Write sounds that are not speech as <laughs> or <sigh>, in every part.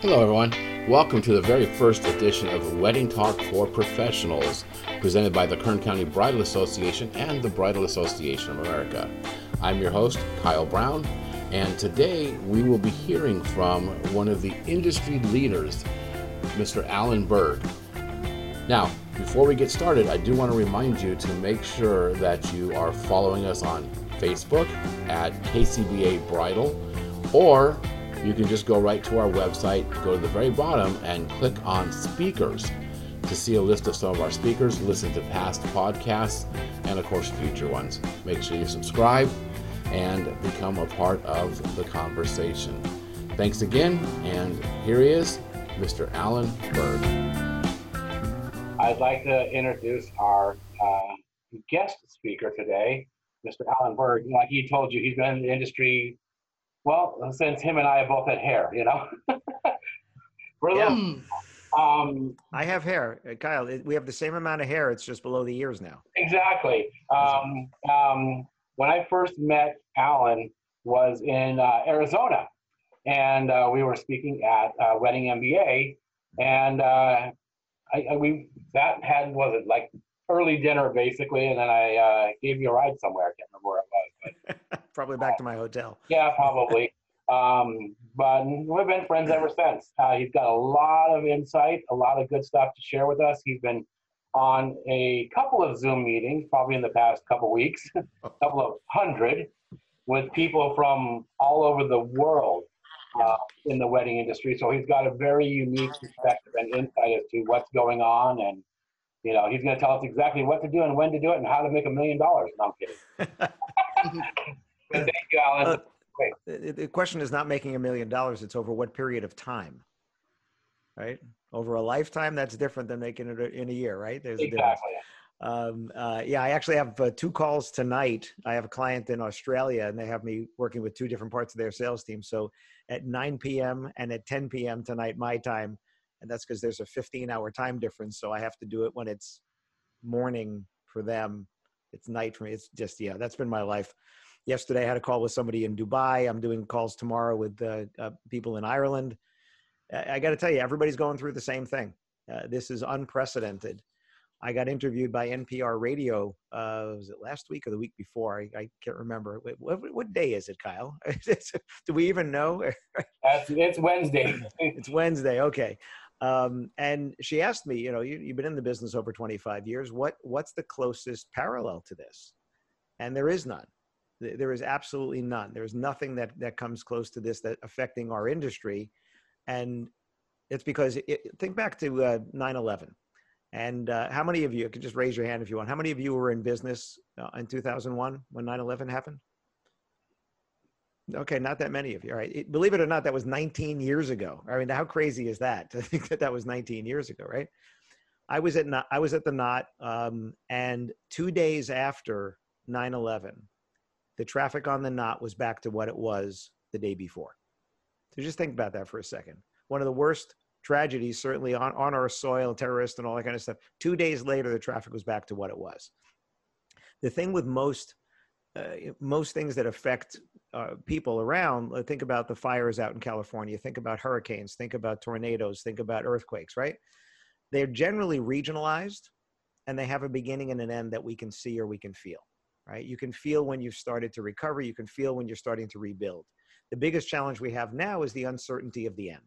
Hello, everyone. Welcome to the very first edition of Wedding Talk for Professionals, presented by the Kern County Bridal Association and the Bridal Association of America. I'm your host, Kyle Brown, and today we will be hearing from one of the industry leaders, Mr. Alan Berg. Now, before we get started, I do want to remind you to make sure that you are following us on Facebook at KCBA Bridal, or you can just go right to our website, go to the very bottom, and click on speakers to see a list of some of our speakers, listen to past podcasts, and of course, future ones. Make sure you subscribe and become a part of the conversation. Thanks again, and here he is, Mr. Alan Berg. I'd like to introduce our uh, guest speaker today, Mr. Alan Berg. Like he told you, he's been in the industry, well, since him and I have both had hair, you know? <laughs> A Yeah. little, um, I have hair, Uh, Kyle. it- We have the same amount of hair. It's just below the ears now. exactly. Um, um, when I first met Alan was in uh, Arizona, and uh, we were speaking at uh, Wedding MBA, and uh, I, I, we that had was it like early dinner basically, and then I uh, gave you a ride somewhere. I can't remember where it was, but <laughs> Probably back to my hotel. <laughs> yeah, probably. um, but we've been friends ever since. Uh, he's got a lot of insight, a lot of good stuff to share with us. He's been on a couple of Zoom meetings, probably in the past couple weeks, <laughs> a couple of hundred, with people from all over the world uh, in the wedding industry. So he's got a very unique perspective and insight as to what's going on, and you know, he's going to tell us exactly what to do and when to do it and how to make a million dollars. No, I'm kidding. <laughs> <laughs> Thank you, Alan. Uh, The the question is not making a million dollars. It's over what period of time, right? Over a lifetime, that's different than making it in a year, right? There's a difference. Um, uh, yeah, I actually have uh, two calls tonight. I have a client in Australia, and they have me working with two different parts of their sales team. So at 9 p.m. and at 10 p.m. tonight, my time, and that's because there's a 15-hour time difference. So I have to do it when it's morning for them. It's night for me. It's just yeah, that's been my life. Yesterday, I had a call with somebody in Dubai. I'm doing calls tomorrow with uh, uh, people in Ireland. I, I got to tell you, everybody's going through the same thing. Uh, this is unprecedented. I got interviewed by NPR Radio. Uh, was it last week or the week before? I, I can't remember. Wait, What, what day is it, Kyle? <laughs> Do we even know? <laughs> It's Wednesday. it's Wednesday. Okay. Um, and she asked me, you know, you, you've been in the business over 25 years. What what's the closest parallel to this? And there is none. There is absolutely none. There is nothing that that comes close to this that affecting our industry. And it's because it, think back to uh, 9/11. And uh, how many of you can just raise your hand if you want? How many of you were in business uh, in 2001 when 9/11 happened? Okay, not that many of you. All right. It- believe it or not, that was 19 years ago. I mean, how crazy is that to <laughs> think that that was 19 years ago, right? I was at I was at the knot, um, and two days after 9/11, the traffic on the knot was back to what it was the day before. So just think about that for a second. One of the worst tragedies, certainly on, on our soil, terrorists and all that kind of stuff. Two days later, the traffic was back to what it was. The thing with most uh, most things that affect uh, people around, uh, think about the fires out in California, think about hurricanes, think about tornadoes, think about earthquakes, right? They're generally regionalized and they have a beginning and an end that we can see or we can feel, right? You can feel when you've started to recover, you can feel when you're starting to rebuild. The biggest challenge we have now is the uncertainty of the end.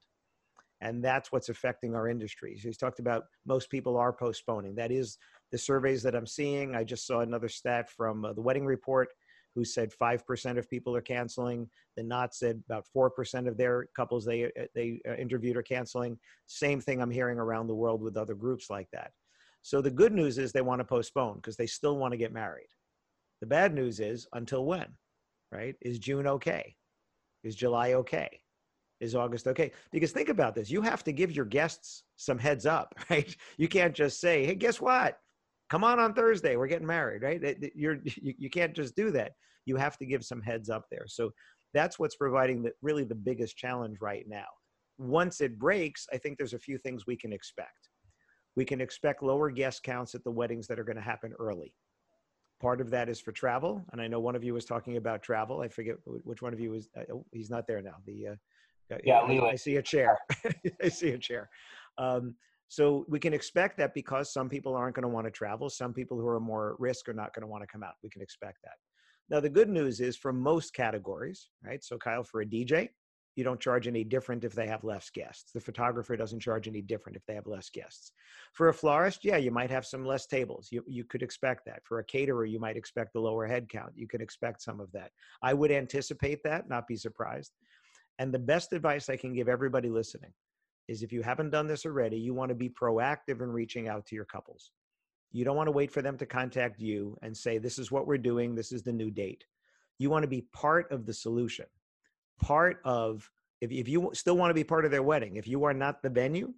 And that's what's affecting our industry. So he's talked about most people are postponing. That is the surveys that I'm seeing. I just saw another stat from uh, the Wedding Report who said 5% of people are canceling. The Knot said about 4% of their couples they, uh, they uh, interviewed are canceling. Same thing I'm hearing around the world with other groups like that. So the good news is they want to postpone because they still want to get married. The bad news is until when, right? Is June okay? Is July okay? Is August okay? Because think about this you have to give your guests some heads up, <laughs> right? You can't just say, hey, guess what? come on on Thursday, we're getting married, right? You're, <laughs> you, you can't just do that. You have to give some heads up there. So that's what's providing the, really the biggest challenge right now. Once it breaks, I think there's a few things we can expect. We can expect lower guest counts at the weddings that are going to happen early. Part of that is for travel, and I know one of you was talking about travel. I forget which one of you was. Uh, oh, he's not there now. The uh, Yeah, I, see a chair. <laughs> I see a chair. Um, so we can expect that because some people aren't going to want to travel, some people who are more at risk are not going to want to come out. We can expect that. Now the good news is for most categories, right? So Kyle, for a DJ, you don't charge any different if they have less guests. The photographer doesn't charge any different if they have less guests. For a florist, yeah, you might have some less tables. You, you could expect that. For a caterer, you might expect the lower head count. You could expect some of that. I would anticipate that, not be surprised. And the best advice I can give everybody listening is if you haven't done this already, you want to be proactive in reaching out to your couples. You don't want to wait for them to contact you and say, This is what we're doing, this is the new date. You want to be part of the solution part of if, if you still want to be part of their wedding if you are not the venue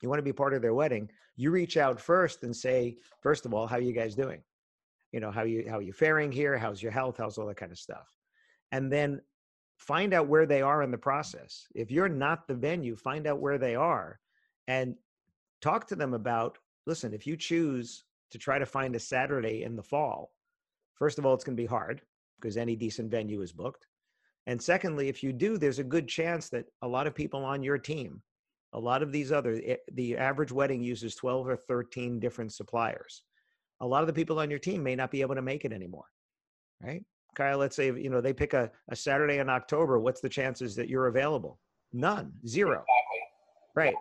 you want to be part of their wedding you reach out first and say first of all how are you guys doing you know how you how are you faring here how's your health how's all that kind of stuff and then find out where they are in the process if you're not the venue find out where they are and talk to them about listen if you choose to try to find a saturday in the fall first of all it's going to be hard because any decent venue is booked and secondly, if you do, there's a good chance that a lot of people on your team, a lot of these other, eh, the average wedding uses 12 or 13 different suppliers. A lot of the people on your team may not be able to make it anymore, right? Kyle, let's say, you know, they pick a, a Saturday in October. What's the chances that you're available? None, zero. Exactly. Right.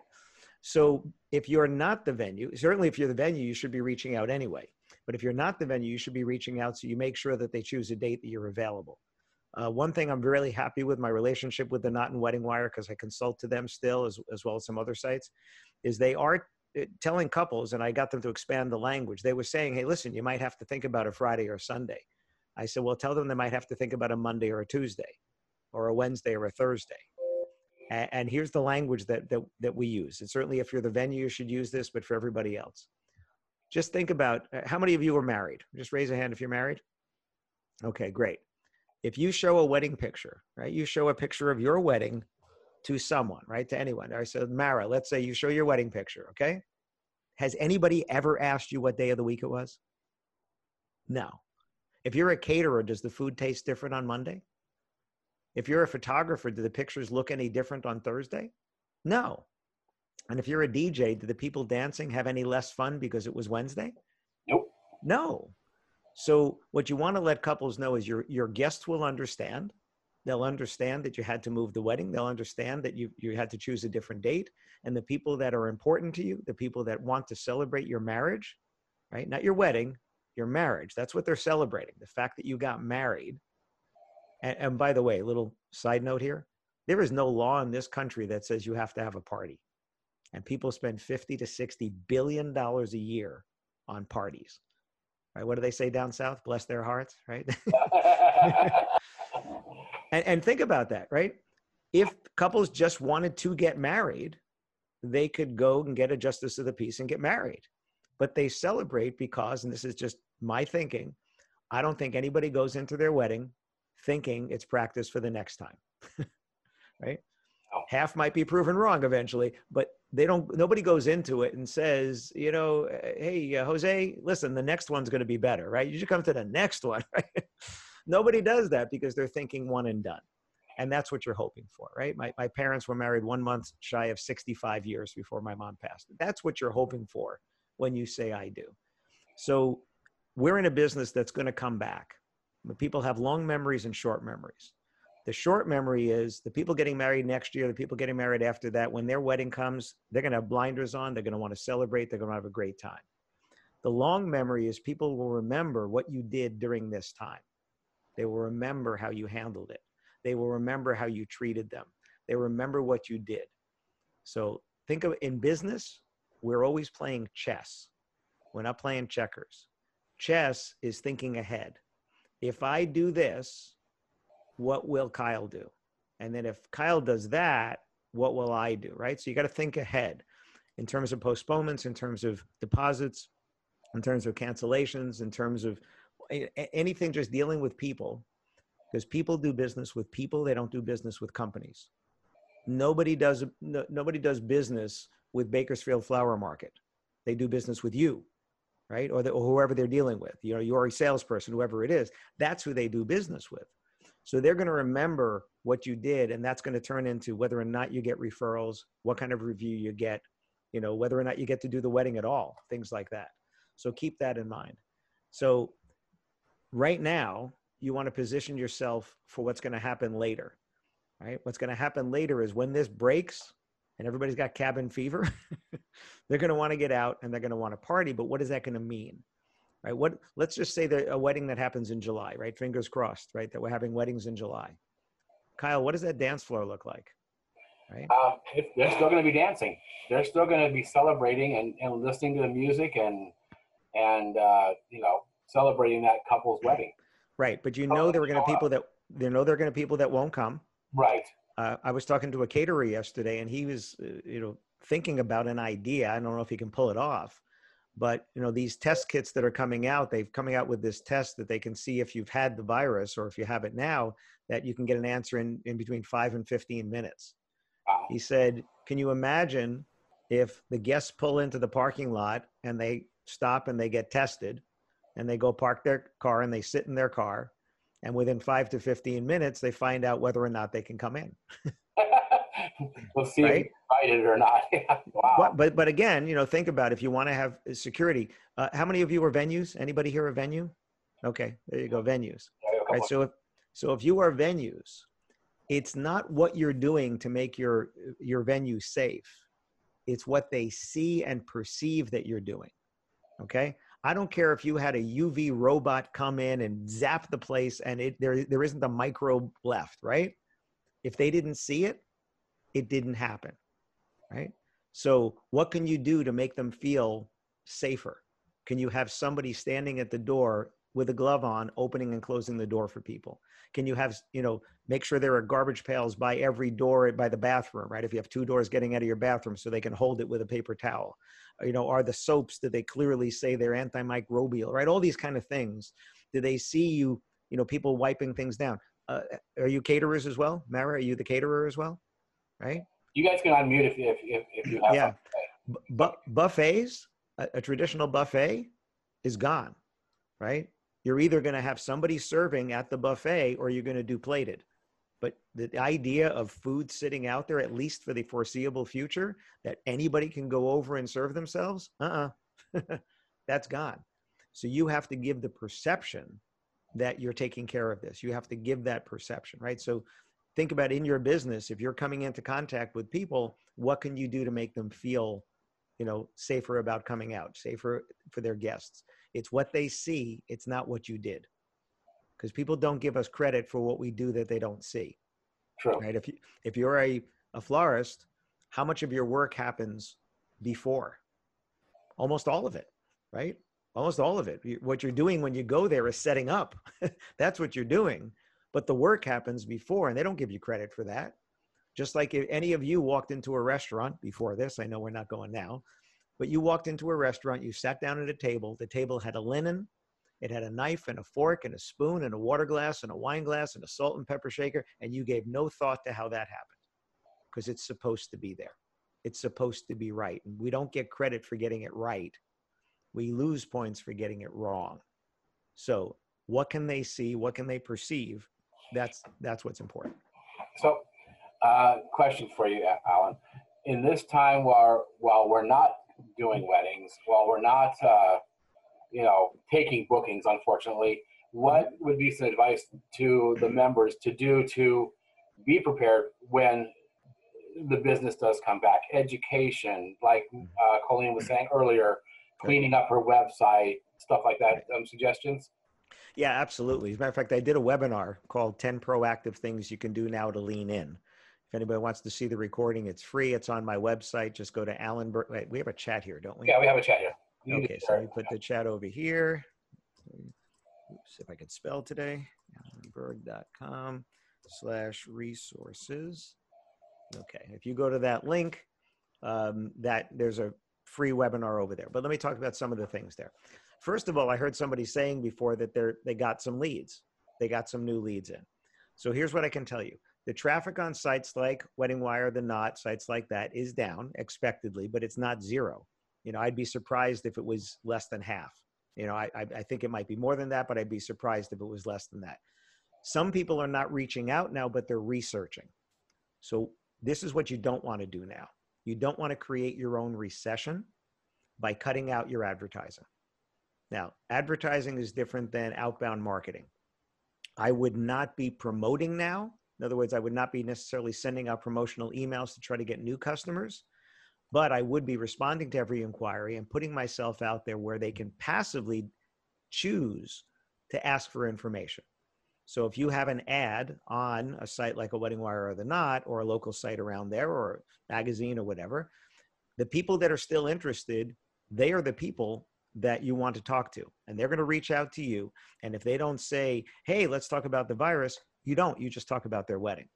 So if you're not the venue, certainly if you're the venue, you should be reaching out anyway. But if you're not the venue, you should be reaching out so you make sure that they choose a date that you're available. Uh, one thing I'm really happy with my relationship with the Knot and Wedding Wire, because I consult to them still, as, as well as some other sites, is they are eh, telling couples, and I got them to expand the language. They were saying, hey, listen, you might have to think about a Friday or Sunday. I said, well, tell them they might have to think about a Monday or a Tuesday, or a Wednesday or a Thursday. And, and here's the language that, that, that we use. And certainly if you're the venue, you should use this, but for everybody else. Just think about eh, how many of you are married? Just raise a hand if you're married. Okay, great if you show a wedding picture, right? You show a picture of your wedding to someone, right? To anyone. I said, Mara, let's say you show your wedding picture, okay? Has anybody ever asked you what day of the week it was? No. If you're a caterer, does the food taste different on Monday? If you're a photographer, do the pictures look any different on Thursday? No. And if you're a DJ, do the people dancing have any less fun because it was Wednesday? Nope. No. So what you want to let couples know is your your guests will understand. They'll understand that you had to move the wedding. They'll understand that you you had to choose a different date. And the people that are important to you, the people that want to celebrate your marriage, right? Not your wedding, your marriage. That's what they're celebrating. The fact that you got married. And, and by the way, little side note here: there is no law in this country that says you have to have a party. And people spend 50 to 60 billion dollars a year on parties right? What do they say down south? Bless their hearts, right? <laughs> and, and think about that, right? If couples just wanted to get married, they could go and get a justice of the peace and get married. But they celebrate because, and this is just my thinking, I don't think anybody goes into their wedding thinking it's practice for the next time. <laughs> right? Half might be proven wrong eventually, but they don't nobody goes into it and says you know hey uh, jose listen the next one's going to be better right? You should come to the next one <laughs> right? Nobody does that because they're thinking one and done and that's what you're hoping for right? My, my parents were married one month shy of 65 years before my mom passed. That's what you're hoping for when you say i do. So we're in a business that's going to come back people have long memories and short memories the short memory is the people getting married next year, the people getting married after that, when their wedding comes, they're going to have blinders on. They're going to want to celebrate. They're going to have a great time. The long memory is people will remember what you did during this time. They will remember how you handled it. They will remember how you treated them. They remember what you did. So think of in business, we're always playing chess. We're not playing checkers. Chess is thinking ahead. If I do this, what will Kyle do? And then if Kyle does that, what will I do? Right. So you got to think ahead in terms of postponements, in terms of deposits, in terms of cancellations, in terms of anything just dealing with people, because people do business with people. They don't do business with companies. Nobody does, no, nobody does business with Bakersfield Flower Market. They do business with you, right? Or, the, or whoever they're dealing with. You know, you're a salesperson, whoever it is. That's who they do business with. So they're going to remember what you did, and that's going to turn into whether or not you get referrals, what kind of review you get, you know, whether or not you get to do the wedding at all, things like that. So keep that in mind. So right now, you want to position yourself for what's going to happen later. Right? What's going to happen later is when this breaks and everybody's got cabin fever, <laughs> they're going to want to get out and they're going to want to party. But what is that going to mean? Right? What? Let's just say that a wedding that happens in July. Right? Fingers crossed. Right? That we're having weddings in July. Kyle, what does that dance floor look like? Right? Uh, they're still going to be dancing. They're still going to be celebrating and, and listening to the music and and uh, you know celebrating that couple's wedding. Right, but you know there are going to people that you know there are going to people that won't come. Right. Uh, I was talking to a caterer yesterday, and he was uh, you know thinking about an idea. I don't know if he can pull it off, but you know these test kits that are coming out, they've coming out with this test that they can see if you've had the virus or if you have it now, that you can get an answer in in between five and fifteen minutes. Wow. He said, "Can you imagine if the guests pull into the parking lot and they stop and they get tested and they go park their car and they sit in their car and within five to 15 minutes they find out whether or not they can come in. <laughs> We'll see right? if invited or not. <laughs> Wow. But, but, but again you know think about if you want to have security uh, how many of you are venues? Anybody here a venue? Okay there you go venues. Right so if so if you are venues it's not what you're doing to make your your venue safe. It's what they see and perceive that you're doing Okay. I don't care if you had a UV robot come in and zap the place and it there there isn't a microbe left, right? If they didn't see it, it didn't happen. Right? So what can you do to make them feel safer? Can you have somebody standing at the door with a glove on opening and closing the door for people? Can you have, you know, make sure there are garbage pails by every door by the bathroom, right? If you have two doors getting out of your bathroom so they can hold it with a paper towel. You know, are the soaps that they clearly say they're antimicrobial, right? All these kind of things. Do they see you, you know, people wiping things down? Uh, are you caterers as well? Mara, are you the caterer as well? Right? You guys can unmute if, if, if, if you have Yeah. Bu- buffets, a, a traditional buffet is gone, right? You're either going to have somebody serving at the buffet or you're going to do plated. But the idea of food sitting out there, at least for the foreseeable future, that anybody can go over and serve themselves, uh uh-uh. uh <laughs> that's gone. So you have to give the perception that you're taking care of this. You have to give that perception, right? So think about in your business, if you're coming into contact with people, what can you do to make them feel, you know, safer about coming out, safer for their guests? It's what they see, it's not what you did. Because people don't give us credit for what we do that they don't see. True. Right? If you if you're a, a florist, how much of your work happens before? Almost all of it, right? Almost all of it. What you're doing when you go there is setting up. <laughs> That's what you're doing. But the work happens before, and they don't give you credit for that. Just like if any of you walked into a restaurant before this, I know we're not going now, but you walked into a restaurant, you sat down at a table, the table had a linen, it had a knife and a fork and a spoon and a water glass and a wine glass and a salt and pepper shaker, and you gave no thought to how that happened because it's supposed to be there. It's supposed to be right. And we don't get credit for getting it right. We lose points for getting it wrong. So, what can they see? What can they perceive? That's that's what's important. So, uh, question for you, Alan. In this time, while while we're not doing weddings, while we're not, uh, you know, taking bookings, unfortunately, what would be some advice to the members to do to be prepared when the business does come back? Education, like uh, Colleen was saying earlier, cleaning up her website, stuff like that. Um, suggestions? Yeah, absolutely. As a matter of fact, I did a webinar called 10 Proactive Things You Can Do Now to Lean In. If anybody wants to see the recording, it's free. It's on my website. Just go to Alan. Ber- Wait, we have a chat here, don't we? Yeah, we have a chat here. You okay, so let me put the chat over here. Oops, if I can spell today. Alanberg.com slash resources. Okay, if you go to that link, um, that there's a free webinar over there. But let me talk about some of the things there. First of all, I heard somebody saying before that they're they got some leads. They got some new leads in. So here's what I can tell you. The traffic on sites like Wedding Wire, The Knot, sites like that is down expectedly, but it's not zero. You know, I'd be surprised if it was less than half. You know, I, I think it might be more than that, but I'd be surprised if it was less than that. Some people are not reaching out now, but they're researching. So this is what you don't want to do now. You don't want to create your own recession by cutting out your advertising. Now, advertising is different than outbound marketing. I would not be promoting now. In other words, I would not be necessarily sending out promotional emails to try to get new customers, but I would be responding to every inquiry and putting myself out there where they can passively choose to ask for information. So if you have an ad on a site like a Wedding Wire or the Knot, or a local site around there, or magazine or whatever, the people that are still interested, they are the people that you want to talk to, and they're going to reach out to you. And if they don't say, "Hey, let's talk about the virus," you don't. You just talk about their wedding.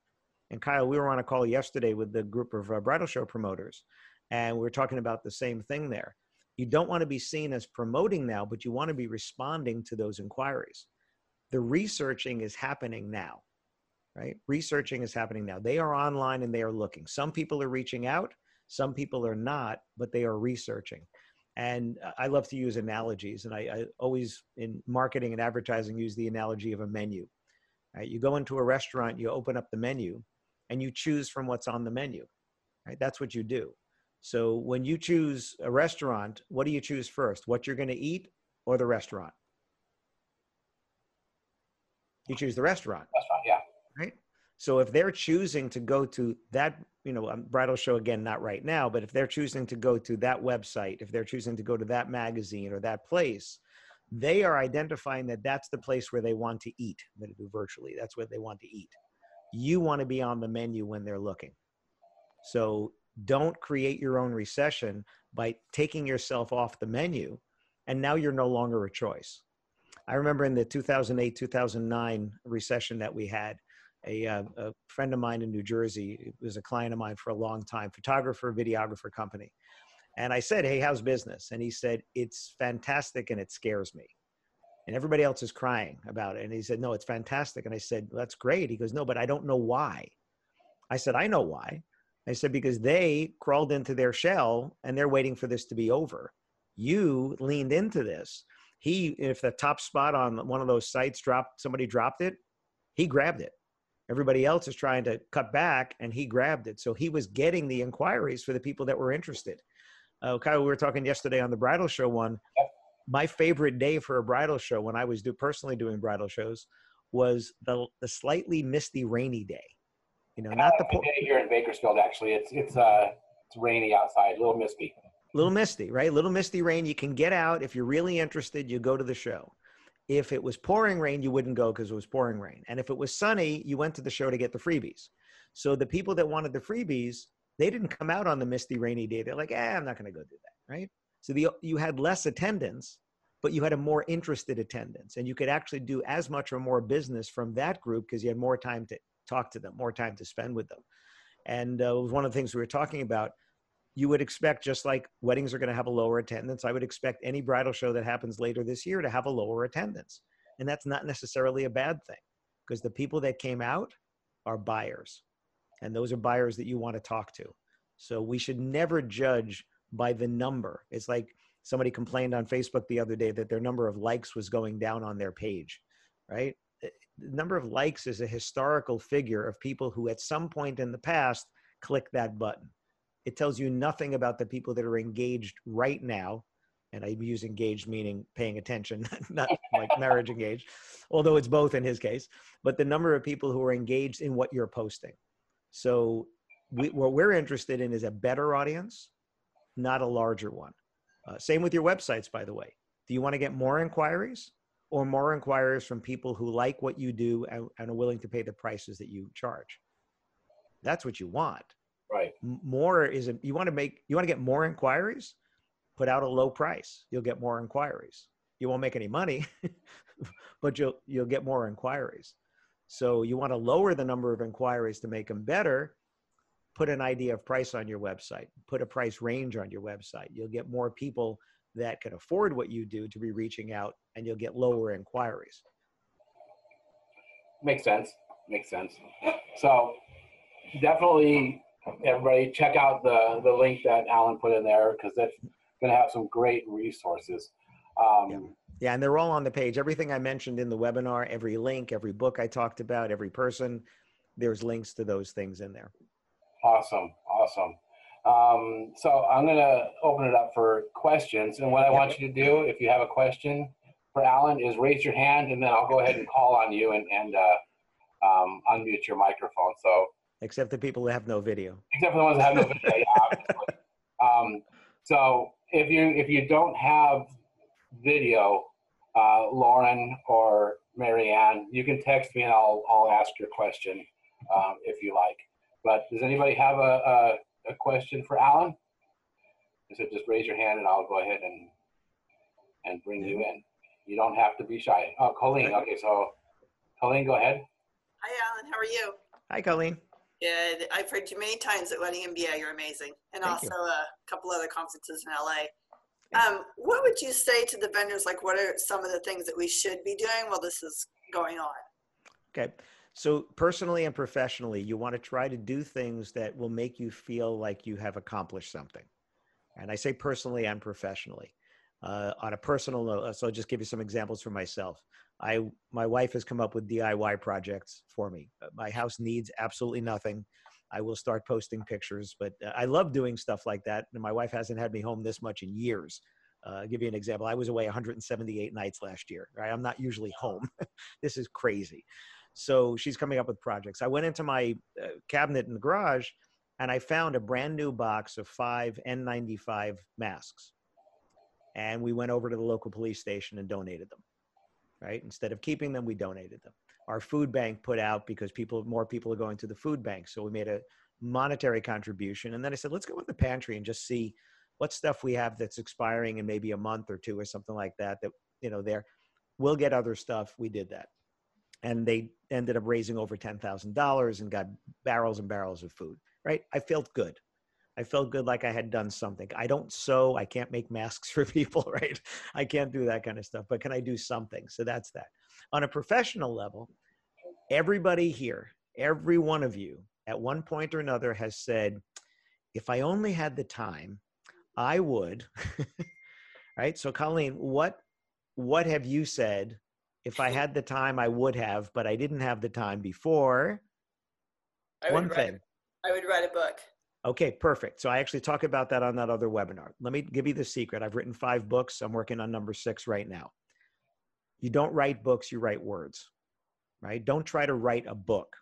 And Kyle, we were on a call yesterday with the group of uh, bridal show promoters, and we we're talking about the same thing there. You don't want to be seen as promoting now, but you want to be responding to those inquiries the researching is happening now right researching is happening now they are online and they are looking some people are reaching out some people are not but they are researching and i love to use analogies and I, I, always in marketing and advertising use the analogy of a menu right you go into a restaurant you open up the menu and you choose from what's on the menu right that's what you do so when you choose a restaurant what do you choose first what you're going to eat or the restaurant you choose the restaurant. Restaurant, yeah. Right. So if they're choosing to go to that, you know, um, bridal show again, not right now, but if they're choosing to go to that website, if they're choosing to go to that magazine or that place, they are identifying that that's the place where they want to eat. I'm going to do virtually. That's what they want to eat. You want to be on the menu when they're looking. So don't create your own recession by taking yourself off the menu, and now you're no longer a choice. I remember in the 2008 2009 recession that we had, a, uh, a, friend of mine in New Jersey was a client of mine for a long time, photographer, videographer company. And I said, Hey, how's business? And he said, It's fantastic and it scares me. And everybody else is crying about it. And he said, No, it's fantastic. And I said, That's great. He goes, No, but I don't know why. I said, I know why. I said, Because they crawled into their shell and they're waiting for this to be over. You leaned into this he if the top spot on one of those sites dropped somebody dropped it he grabbed it everybody else is trying to cut back and he grabbed it so he was getting the inquiries for the people that were interested uh, Kyle, we were talking yesterday on the bridal show one my favorite day for a bridal show when i was do, personally doing bridal shows was the, the slightly misty rainy day you know not the po- day here in bakersfield actually it's it's uh it's rainy outside a little misty little misty, right? Little misty rain. You can get out if you're really interested. You go to the show. If it was pouring rain, you wouldn't go because it was pouring rain. And if it was sunny, you went to the show to get the freebies. So the people that wanted the freebies, they didn't come out on the misty, rainy day. They're like, eh, I'm not going to go do that, right? So the, you had less attendance, but you had a more interested attendance, and you could actually do as much or more business from that group because you had more time to talk to them, more time to spend with them. And uh, it was one of the things we were talking about you would expect just like weddings are going to have a lower attendance i would expect any bridal show that happens later this year to have a lower attendance and that's not necessarily a bad thing because the people that came out are buyers and those are buyers that you want to talk to so we should never judge by the number it's like somebody complained on facebook the other day that their number of likes was going down on their page right the number of likes is a historical figure of people who at some point in the past click that button it tells you nothing about the people that are engaged right now. And I use engaged meaning paying attention, <laughs> not like <laughs> marriage engaged, although it's both in his case, but the number of people who are engaged in what you're posting. So we, what we're interested in is a better audience, not a larger one. Uh, same with your websites, by the way. Do you want to get more inquiries or more inquiries from people who like what you do and, and are willing to pay the prices that you charge? That's what you want. Right. More is a, you want to make you want to get more inquiries, put out a low price. You'll get more inquiries. You won't make any money, <laughs> but you'll you'll get more inquiries. So you want to lower the number of inquiries to make them better. Put an idea of price on your website. Put a price range on your website. You'll get more people that can afford what you do to be reaching out, and you'll get lower inquiries. Makes sense. Makes sense. So definitely everybody check out the the link that Alan put in there because that's going to have some great resources. Um, yeah. Yeah, and they're all on the page. Everything I mentioned in the webinar, every link, every book I talked about, every person, there's links to those things in there. Awesome, awesome. Um, so I'm going to open it up for questions. And what I want you to do, if you have a question for Alan, is raise your hand, and then I'll go ahead and call on you and, and uh, um, unmute your microphone. So Except the people who have no video. except for the ones that have no <laughs> video, yeah. Um, so if you if you don't have video, uh, Lauren or Marianne, you can text me and I'll I'll ask your question um, if you like. But does anybody have a, a, a question for Alan? So just raise your hand and I'll go ahead and and bring you in. You don't have to be shy. Oh, Colleen. Okay, so Colleen, go ahead. Hi, Alan. How are you? Hi, Colleen. Good. I've heard you many times at Wedding MBA. You're amazing. And Thank you. also a couple other conferences in LA. Um, what would you say to the vendors? Like, what are some of the things that we should be doing while this is going on? Okay. So, personally and professionally, you want to try to do things that will make you feel like you have accomplished something. And I say personally and professionally. Uh, on a personal note, so I'll just give you some examples for myself. I, my wife has come up with DIY projects for me. Uh, My house needs absolutely nothing. I will start posting pictures, but uh, I love doing stuff like that. And my wife hasn't had me home this much in years. Uh, I'll give you an example. I was away 178 nights last year. Right? I'm not usually home. <laughs> this is crazy. So she's coming up with projects. I went into my uh, cabinet in the garage and I found a brand new box of five N95 masks. And we went over to the local police station and donated them. Right? Instead of keeping them, we donated them. Our food bank put out because people, more people are going to the food bank. So we made a monetary contribution. And then I said, let's go in the pantry and just see what stuff we have that's expiring in maybe a month or two or something like that. That you know, there, we'll get other stuff. We did that and they ended up raising over $10,000 and got barrels and barrels of food, right? I felt good. I felt good like I had done something. I don't sew, I can't make masks <laughs> for people, right? I can't do that kind of stuff, but can I do something? So that's that. On a professional level, everybody here, every one of you at one point or another has said, if I only had the time, I would. <laughs> right? So Colleen, what what have you said if I had the time, I would have, but I didn't have the time before. I One write, thing. I would write a book. Okay, perfect. So I actually talk about that on that other webinar. Let me give you the secret. I've written five books. I'm working on number six right now. You don't write books, you write words, right? Don't try to write a book.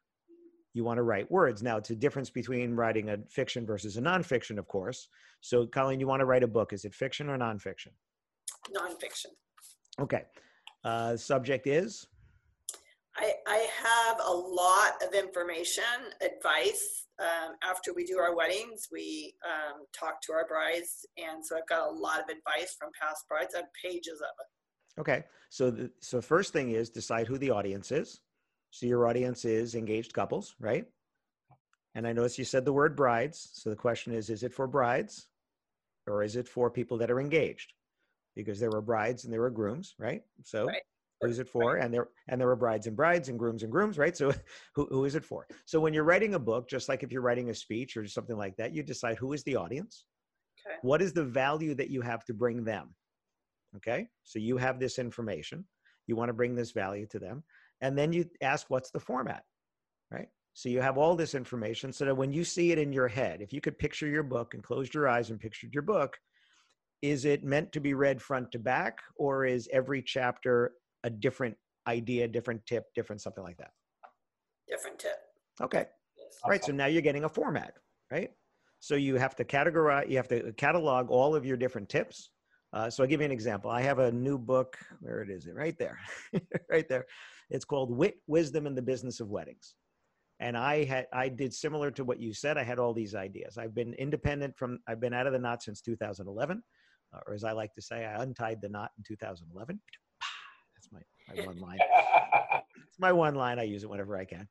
You want to write words. Now, it's a difference between writing a fiction versus a nonfiction, of course. So, Colleen, you want to write a book. Is it fiction or nonfiction? Nonfiction. Okay. Uh, subject is? I, I have a lot of information, advice. Um, after we do our weddings, we um, talk to our brides. And so I've got a lot of advice from past brides. I have pages of it. Okay. So the so first thing is decide who the audience is. So your audience is engaged couples, right? And I noticed you said the word brides. So the question is, is it for brides or is it for people that are engaged? Because there were brides and there were grooms, right? So Right. who is it for? And there and there were brides and brides and grooms and grooms, right? So <laughs> who, who is it for? So when you're writing a book, just like if you're writing a speech or something like that, you decide who is the audience Okay. what is the value that you have to bring them okay? So you have this information. You want to bring this value to them. And then you ask what's the format? Right? So you have all this information so that when you see it in your head if you could picture your book and closed your eyes and pictured your book is it meant to be read front to back or is every chapter a different idea different tip different something like that? Different tip. okay. Right so now you're getting a format right? So you have to categorize you have to catalog all of your different tips uh, so i'll give you an example. I have a new book where it is it? Right there. <laughs> Right there. It's called wit wisdom and the business of weddings. And i had i did similar to what you said. I had all these ideas. I've been independent from i've been out of the knot since 2011 uh, or as i like to say i untied the knot in 2011 that's my, my one line. It's my one line. I use it whenever I can.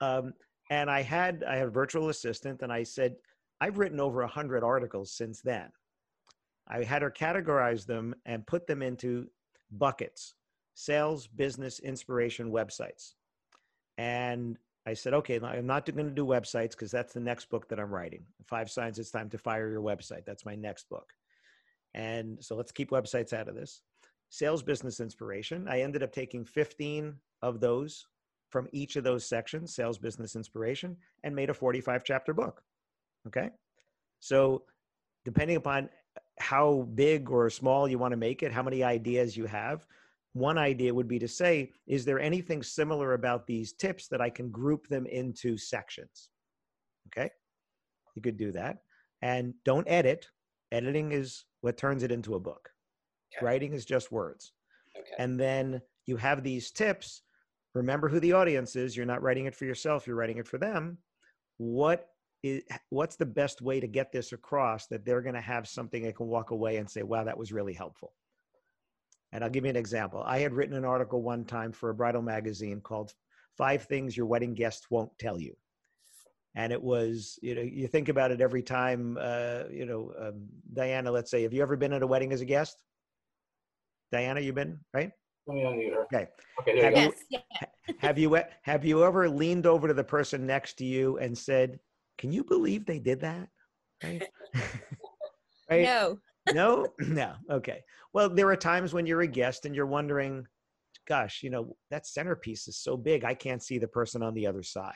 Um, and I had I had a virtual assistant, and I said, I've written over a hundred articles since then. I had her categorize them and put them into buckets: sales, business, inspiration, websites. And I said, okay, I'm not going to do websites because that's the next book that I'm writing. Five signs it's time to fire your website. That's my next book. And so let's keep websites out of this. sales business inspiration. I ended up taking 15 of those from each of those sections, sales business inspiration, and made a 45 chapter book. Okay. So, depending upon how big or small you want to make it, how many ideas you have, one idea would be to say, is there anything similar about these tips that I can group them into sections? Okay. You could do that. And don't edit. Editing is what turns it into a book. Okay. Writing is just words. Okay. And then you have these tips. Remember who the audience is. You're not writing it for yourself, you're writing it for them. What is what's the best way to get this across that they're going to have something they can walk away and say, wow, that was really helpful. And I'll give you an example. I had written an article one time for a bridal magazine called Five Things Your Wedding Guests Won't Tell You. And it was, you know, you think about it every time, uh, you know, um, Diana, let's say, have you ever been at a wedding as a guest? Diana, you've been, right? Let me unmute her. Okay. Okay, Have go. you- Yes, yeah. Have you, have you ever leaned over to the person next to you and said, can you believe they did that? Right? <laughs> <laughs> right? No. no <clears throat> no okay well there are times when you're a guest and you're wondering gosh you know that centerpiece is so big i can't see the person on the other side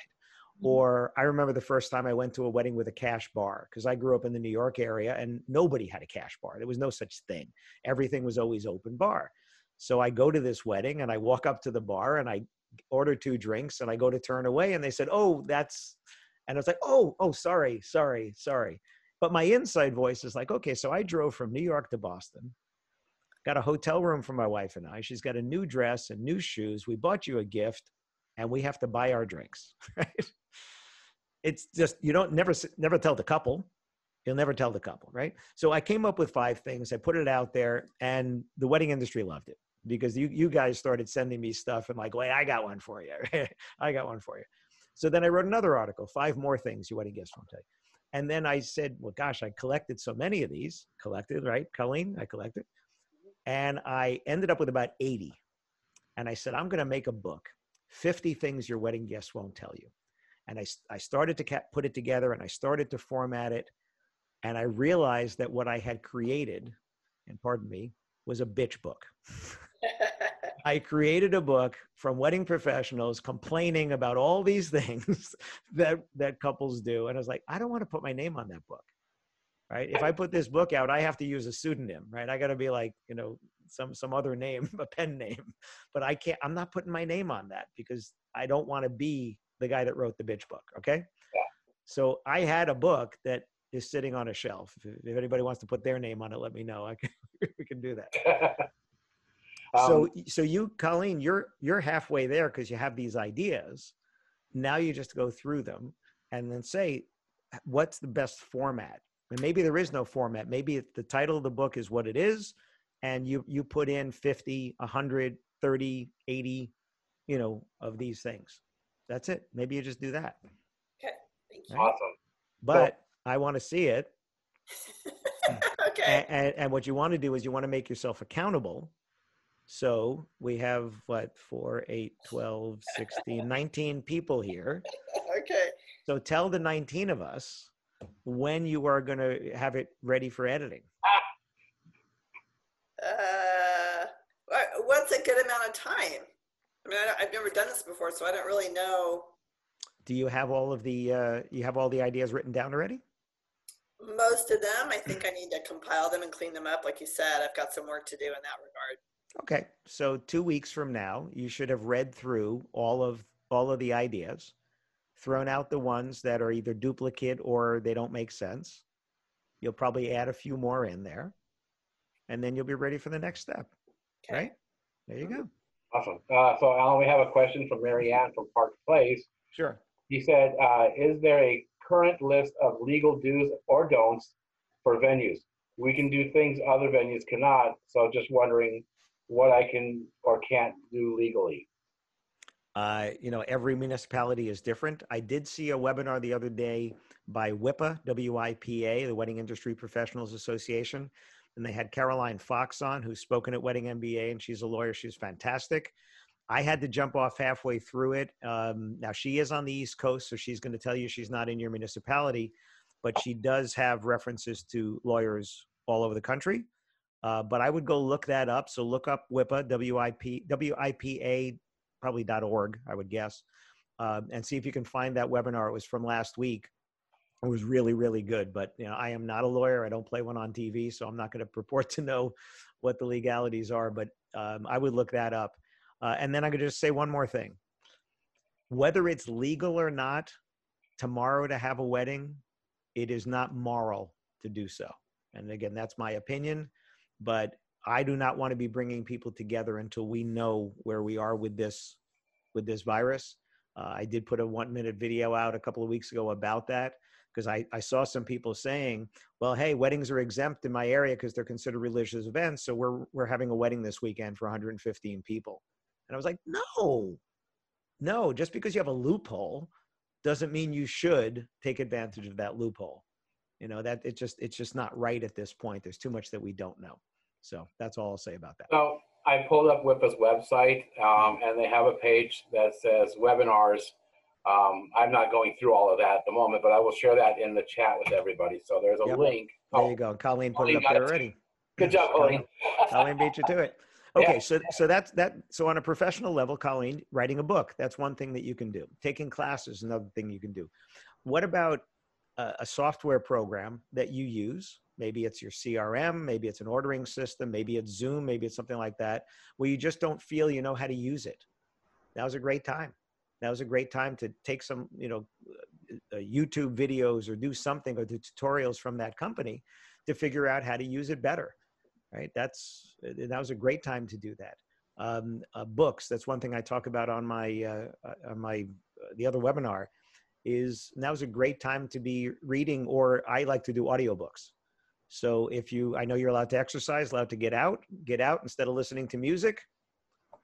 Mhm. or i remember the first time i went to a wedding with a cash bar because i grew up in the new york area and nobody had a cash bar there was no such thing everything was always open bar so i go to this wedding and i walk up to the bar and i order two drinks and i go to turn away and they said oh that's and i was like oh oh sorry sorry sorry but my inside voice is like, okay, so I drove from New York to Boston, got a hotel room for my wife and I. She's got a new dress and new shoes. We bought you a gift, and we have to buy our drinks. <laughs> Right? It's just you don't never never tell the couple. You'll never tell the couple, right? So I came up with five things. I put it out there, and the wedding industry loved it because you you guys started sending me stuff and like, wait, I got one for you. <laughs> I got one for you. So then I wrote another article, five more things you wedding guests won't tell you. And then I said, well, gosh, I collected so many of these, collected, right? Colleen, I collected. And I ended up with about 80. And I said, I'm going to make a book 50 things your wedding guests won't tell you. And I, I started to put it together and I started to format it. And I realized that what I had created, and pardon me, was a bitch book. <laughs> I created a book from wedding professionals complaining about all these <laughs> things that that couples do, and I was like, I don't want to put my name on that book, right? If I put this book out, I have to use a pseudonym, right? I got to be like, you know, some some other name, <laughs> a pen name, but I can't. I'm not putting my name on that because I don't want to be the guy that wrote the bitch book. Okay, so I had a book that is sitting on a shelf. If, if anybody wants to put their name on it, let me know. I can, <laughs> we can do that Um, so you colleen you're you're halfway there because you have these ideas now you just go through them and then say what's the best format and maybe there is no format maybe it- the title of the book is what it is and you you put in 50 100 30 80 you know of these things that's it maybe you just do that Okay. Thank you. awesome. but i want to see it <laughs> okay. and, and, and what you want to do is you want to make yourself accountable so we have what 4 8 12 16 <laughs> 19 people here Okay. so tell the 19 of us when you are going to have it ready for editing <laughs> Uh, what's a good amount of time? I mean, I I've never done this before, so I don't really know do you have all of the uh, you have all the ideas written down already most of them. I think I need to compile them and clean them up. Like you said, I've got some work to do in that regard. Okay so two weeks from now you should have read through all of all of the ideas thrown out the ones that are either duplicate or they don't make sense you'll probably add a few more in there and then you'll be ready for the next step Okay. right there you go Awesome. Uh, so Alan, we have a question from Marianne from Park Place. sure He said, uh, is there a current list of legal do's or don'ts for venues? We can do things other venues cannot, so just wondering what I can or can't do legally. Uh, you know, every municipality is different. I did see a webinar the other day by WIPA, W-I-P-A, the Wedding Industry Professionals Association, and they had Caroline Fox on, who's spoken at Wedding MBA, and she's a lawyer. She's fantastic. I had to jump off halfway through it. Um, now she is on the East Coast, so she's going to tell you she's not in your municipality, but she does have references to lawyers all over the country. Uh, but I would go look that up. So look up WIPA, W-I-P, W-I-P-A, probably .org, I would guess, uh, and see if you can find that webinar. It was from last week. It was really, really good. But you know, I am not a lawyer. I don't play one on TV, so I'm not going to purport <laughs> to know what the legalities are. But um, I would look that up. Uh, and then I could just say one more thing. Whether it's legal or not, tomorrow to have a wedding, it is not moral to do so. And again, that's my opinion, but I do not want to be bringing people together until we know where we are with this with this virus. Uh, I did put a one minute video out a couple of weeks ago about that because I, I saw some people saying, well, hey, weddings are exempt in my area because they're considered religious events. So we're, we're having a wedding this weekend for 115 people. And I was like, no, no, just because you have a loophole doesn't mean you should take advantage of that loophole. You know, that it just, it's just not right at this point. There's too much that we don't know. So that's all I'll say about that. So I pulled up WIPA's website um, and they have a page that says webinars um, I'm not going through all of that at the moment, but I will share that in the chat with everybody. So there's a Yep. link. There Oh, you go. Colleen put Colleen it up there it already. Good job, Colleen. <laughs> Colleen beat you to it. Yeah. Okay, so so that's that. So on a professional level, Colleen, writing a book, that's one thing that you can do. Taking classes, another thing you can do. What about a, a software program that you use? Maybe it's your CRM, maybe it's an ordering system, maybe it's Zoom, maybe it's something like that, where you just don't feel you know how to use it. That was a great time. That was a great time to take some, you know, uh, YouTube videos or do something or do tutorials from that company to figure out how to use it better right that's uh, that was a great time to do that um, uh, books that's one thing i talk about on my uh, uh, on my uh, the other webinar is now is a great time to be reading or i like to do audiobooks so if you i know you're allowed to exercise allowed to get out get out instead of listening to music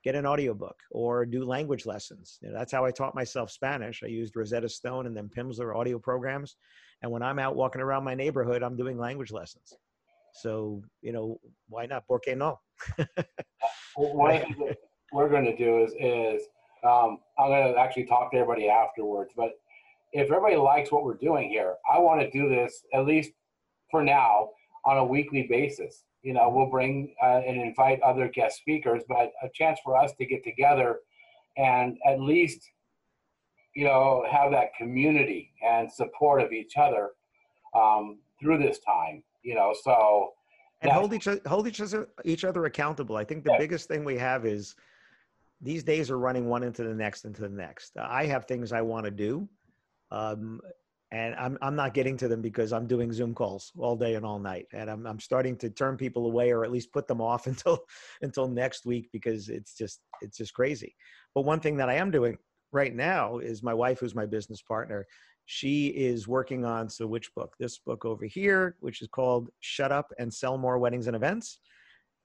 get an audiobook or do language lessons You know, that's how i taught myself spanish i used rosetta stone and then pimsleur audio programs and when i'm out walking around my neighborhood i'm doing language lessons so, you know, why not? ¿Por qué no? <laughs> We're going to do is, is um, I'm going to actually talk to everybody afterwards. But if everybody likes what we're doing here, I want to do this at least for now on a weekly basis. You know, we'll bring uh, and invite other guest speakers, but a chance for us to get together and at least, you know, have that community and support of each other um, through this time. You know, so And hold each hold each other each other accountable. I think the Yeah. biggest thing we have is these days are running one into the next into the next. I have things I want to do, um, and I'm I'm not getting to them because I'm doing Zoom calls all day and all night, and I'm I'm starting to turn people away or at least put them off <laughs> until until next week because it's just it's just crazy. But one thing that I am doing right now is my wife, who's my business partner, she is working on so which book this book over here which is called shut up and sell more weddings and events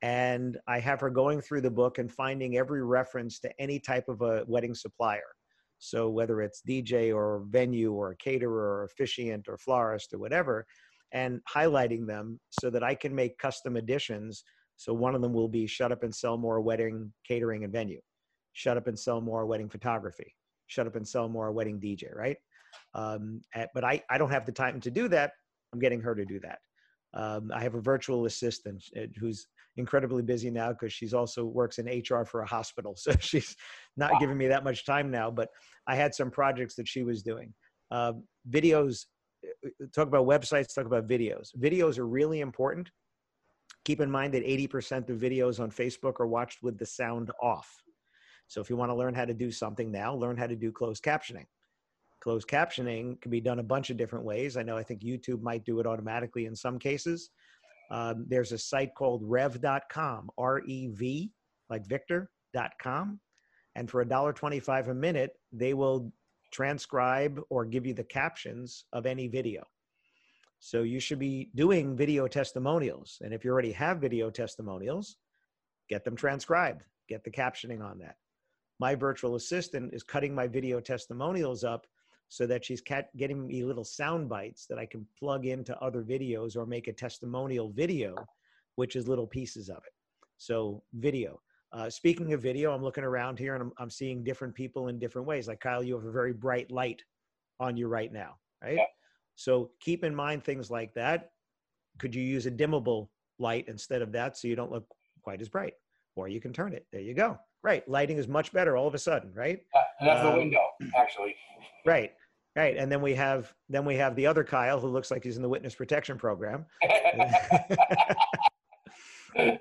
and i have her going through the book and finding every reference to any type of a wedding supplier so whether it's dj or venue or caterer or officiant or florist or whatever and highlighting them so that i can make custom additions so one of them will be shut up and sell more wedding catering and venue shut up and sell more wedding photography shut up and sell more wedding dj right um, but I, I don't have the time to do that. I'm getting her to do that. Um, I have a virtual assistant uh, who's incredibly busy now because she's also works in HR for a hospital. <laughs> So she's not giving me that much time now, but I had some projects that she was doing. Uh, videos, uh, talk about websites, talk about videos. Videos are really important. Keep in mind that 80% of videos on Facebook are watched with the sound off. So if you want to learn how to do something now, learn how to do closed captioning closed captioning can be done a bunch of different ways. I know I think YouTube might do it automatically in some cases. Um, there's a site called rev.com, R E V, like Victor.com. And for $1.25 a minute, they will transcribe or give you the captions of any video. So you should be doing video testimonials. And if you already have video testimonials, get them transcribed, get the captioning on that. My virtual assistant is cutting my video testimonials up so that she's getting me little sound bites that I can plug into other videos or make a testimonial video, which is little pieces of it. So, video. Uh, speaking of video, I'm looking around here and I'm, I'm seeing different people in different ways. Like Kyle, you have a very bright light on you right now, right? Yeah. So, keep in mind things like that. Could you use a dimmable light instead of that so you don't look quite as bright. Or you can turn it. There you go. Right. Lighting is much better all of a sudden, right? And that's the Um, window, actually. <laughs> Right. Right. And then we have then we have the other Kyle who looks like he's in the witness protection program. <laughs> <laughs>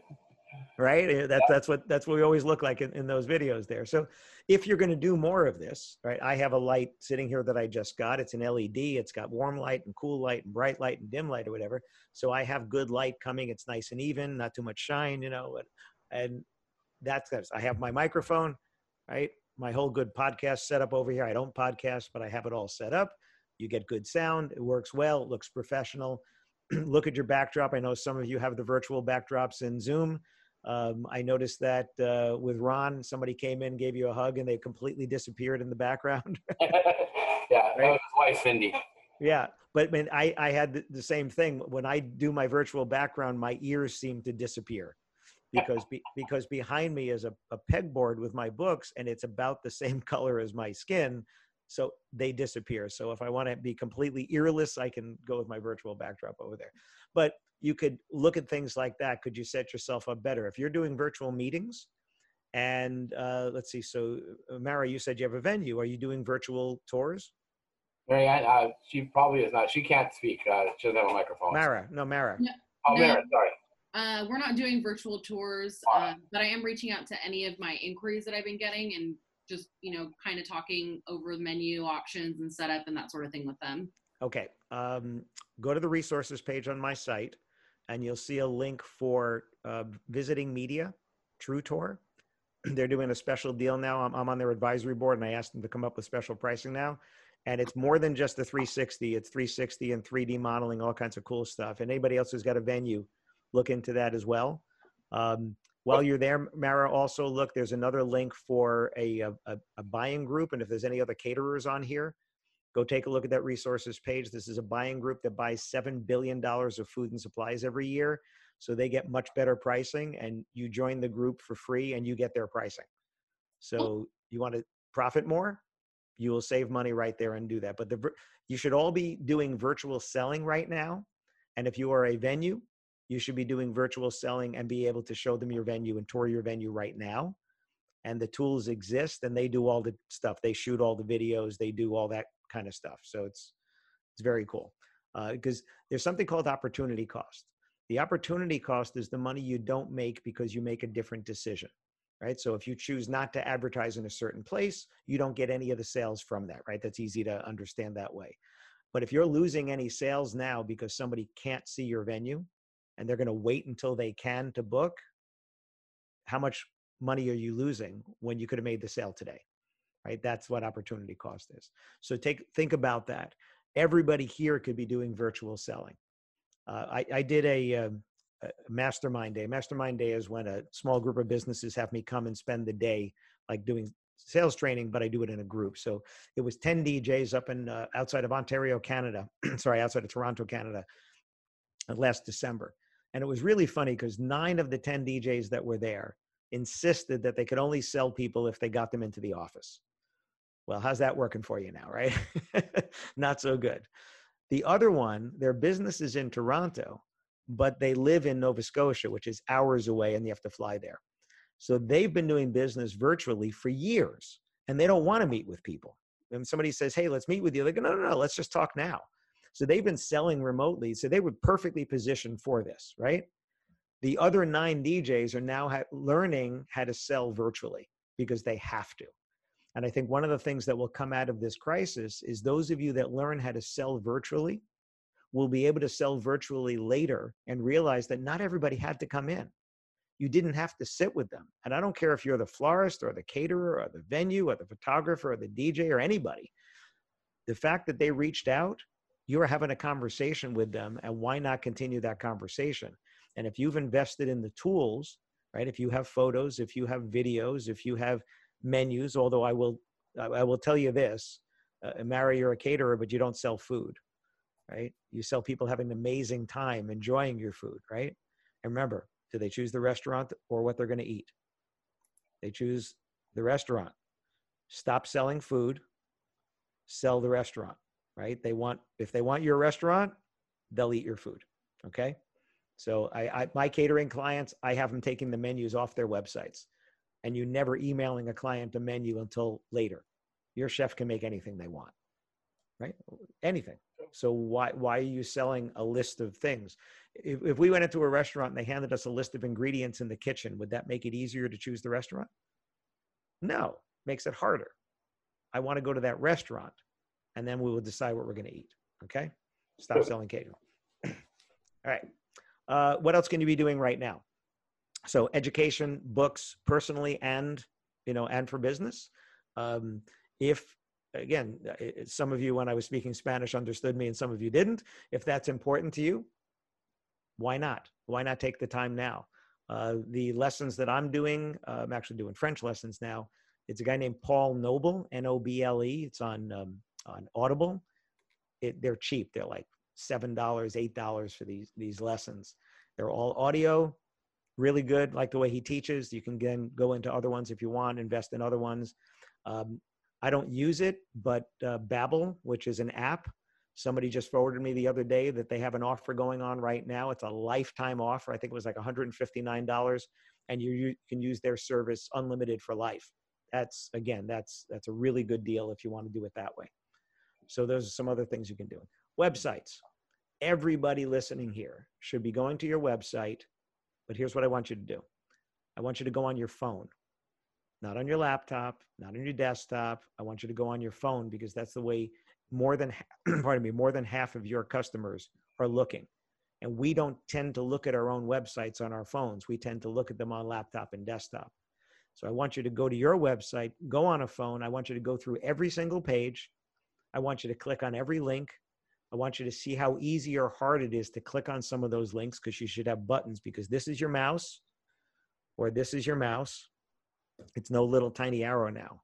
right? Eh, that's that's what that's what we always look like in, in those videos there. So if you're going to do more of this right i have a light sitting here that i just got. It's an led it's got warm light and cool light and bright light and dim light or whatever. So i have good light coming. It's nice and even not too much shine you know and, and that's that's i have my microphone right? My whole good podcast setup over here. I don't podcast but i have it all set up. You get good sound. It works well. It looks professional. <clears throat> Look at your backdrop. I know some of you have the virtual backdrops in zoom um, I noticed that uh, with Ron, somebody came in, gave you a hug, and they completely disappeared in the background. <laughs> <laughs> yeah, that was his wife, Cindy. yeah, but man, I I had the, the same thing when I do my virtual background. My ears seem to disappear <laughs> because be, because behind me is a, a pegboard with my books, and it's about the same color as my skin, so they disappear. So if I want to be completely earless, I can go with my virtual backdrop over there. But you could look at things like that. Could you set yourself up better if you're doing virtual meetings? And uh, let's see. So, uh, Mara, you said you have a venue. Are you doing virtual tours? Marianne, uh, she probably is not. She can't speak. Uh, she doesn't have a microphone. Mara, no, Mara. Oh, No. Mara, sorry. Uh, we're not doing virtual tours, uh, but I am reaching out to any of my inquiries that I've been getting and just, you know, kind of talking over menu options and setup and that sort of thing with them. Okay. Um, go to the resources page on my site, and you'll see a link for uh, visiting media, True Tour. <clears throat> They're doing a special deal now. I'm, I'm on their advisory board, and I asked them to come up with special pricing now. And it's more than just the 360. It's 360 and 3D modeling, all kinds of cool stuff. And anybody else who's got a venue, look into that as well. Um, while you're there, Mara, also look. There's another link for a, a, a buying group, and if there's any other caterers on here, go take a look at that resources page. This is a buying group that buys $7 billion of food and supplies every year. So they get much better pricing, and you join the group for free and you get their pricing. Oh. So you want to profit more? You will save money right there and do that. But the, you should all be doing virtual selling right now. And if you are a venue, you should be doing virtual selling and be able to show them your venue and tour your venue right now. And the tools exist and they do all the stuff. They shoot all the videos, they do all that kind of stuff. So it's it's very cool uh, because there's something called opportunity cost. The opportunity cost is the money you don't make because you make a different decision, right? So if you choose not to advertise in a certain place, you don't get any of the sales from that, right? That's easy to understand that way. But if you're losing any sales now because somebody can't see your venue and they're going to wait until they can to book, how much money are you losing when you could have made the sale today? Right? That's what opportunity cost is. So take think about that. Everybody here could be doing virtual selling. Uh, I, I did a, um, a mastermind day. Mastermind day is when a small group of businesses have me come and spend the day, like doing sales training, but I do it in a group. So it was 10 DJs up in uh, outside of Ontario, Canada. <clears throat> Sorry, outside of Toronto, Canada, last December. And it was really funny because nine of the 10 DJs that were there insisted that they could only sell people if they got them into the office. Well, how's that working for you now, right? <laughs> Not so good. The other one, their business is in Toronto, but they live in Nova Scotia, which is hours away, and you have to fly there. So they've been doing business virtually for years, and they don't want to meet with people. And somebody says, "Hey, let's meet with you," they go, "No, no, no, let's just talk now." So they've been selling remotely, so they were perfectly positioned for this, right? The other nine DJs are now ha- learning how to sell virtually because they have to. And I think one of the things that will come out of this crisis is those of you that learn how to sell virtually will be able to sell virtually later and realize that not everybody had to come in. You didn't have to sit with them. And I don't care if you're the florist or the caterer or the venue or the photographer or the DJ or anybody. The fact that they reached out, you're having a conversation with them. And why not continue that conversation? And if you've invested in the tools, right? If you have photos, if you have videos, if you have menus, although I will, I will tell you this, uh, Mary, you're a caterer, but you don't sell food, right? You sell people having an amazing time, enjoying your food, right? And remember, do they choose the restaurant or what they're going to eat? They choose the restaurant. Stop selling food, sell the restaurant, right? They want, if they want your restaurant, they'll eat your food, okay? So I, I my catering clients, I have them taking the menus off their websites, and you never emailing a client a menu until later. Your chef can make anything they want, right? Anything. So why why are you selling a list of things? If, if we went into a restaurant and they handed us a list of ingredients in the kitchen, would that make it easier to choose the restaurant? No, makes it harder. I want to go to that restaurant, and then we will decide what we're going to eat. Okay, stop selling catering. <clears throat> All right. Uh, what else can you be doing right now? So education, books, personally, and you know, and for business. Um, if again, some of you, when I was speaking Spanish, understood me, and some of you didn't. If that's important to you, why not? Why not take the time now? Uh, the lessons that I'm doing, uh, I'm actually doing French lessons now. It's a guy named Paul Noble, N-O-B-L-E. It's on um, on Audible. It, they're cheap. They're like seven dollars, eight dollars for these these lessons. They're all audio, really good. Like the way he teaches. You can then go into other ones if you want. Invest in other ones. Um, I don't use it, but uh, Babbel, which is an app, somebody just forwarded me the other day that they have an offer going on right now. It's a lifetime offer. I think it was like $159, and you, you can use their service unlimited for life. That's again, that's that's a really good deal if you want to do it that way. So those are some other things you can do. Websites. Everybody listening here should be going to your website, but here's what I want you to do. I want you to go on your phone not on your laptop, not on your desktop. I want you to go on your phone because that's the way more than <clears throat> pardon me, more than half of your customers are looking. And we don't tend to look at our own websites on our phones. We tend to look at them on laptop and desktop. So I want you to go to your website, go on a phone. I want you to go through every single page. I want you to click on every link. I want you to see how easy or hard it is to click on some of those links because you should have buttons because this is your mouse or this is your mouse it's no little tiny arrow now.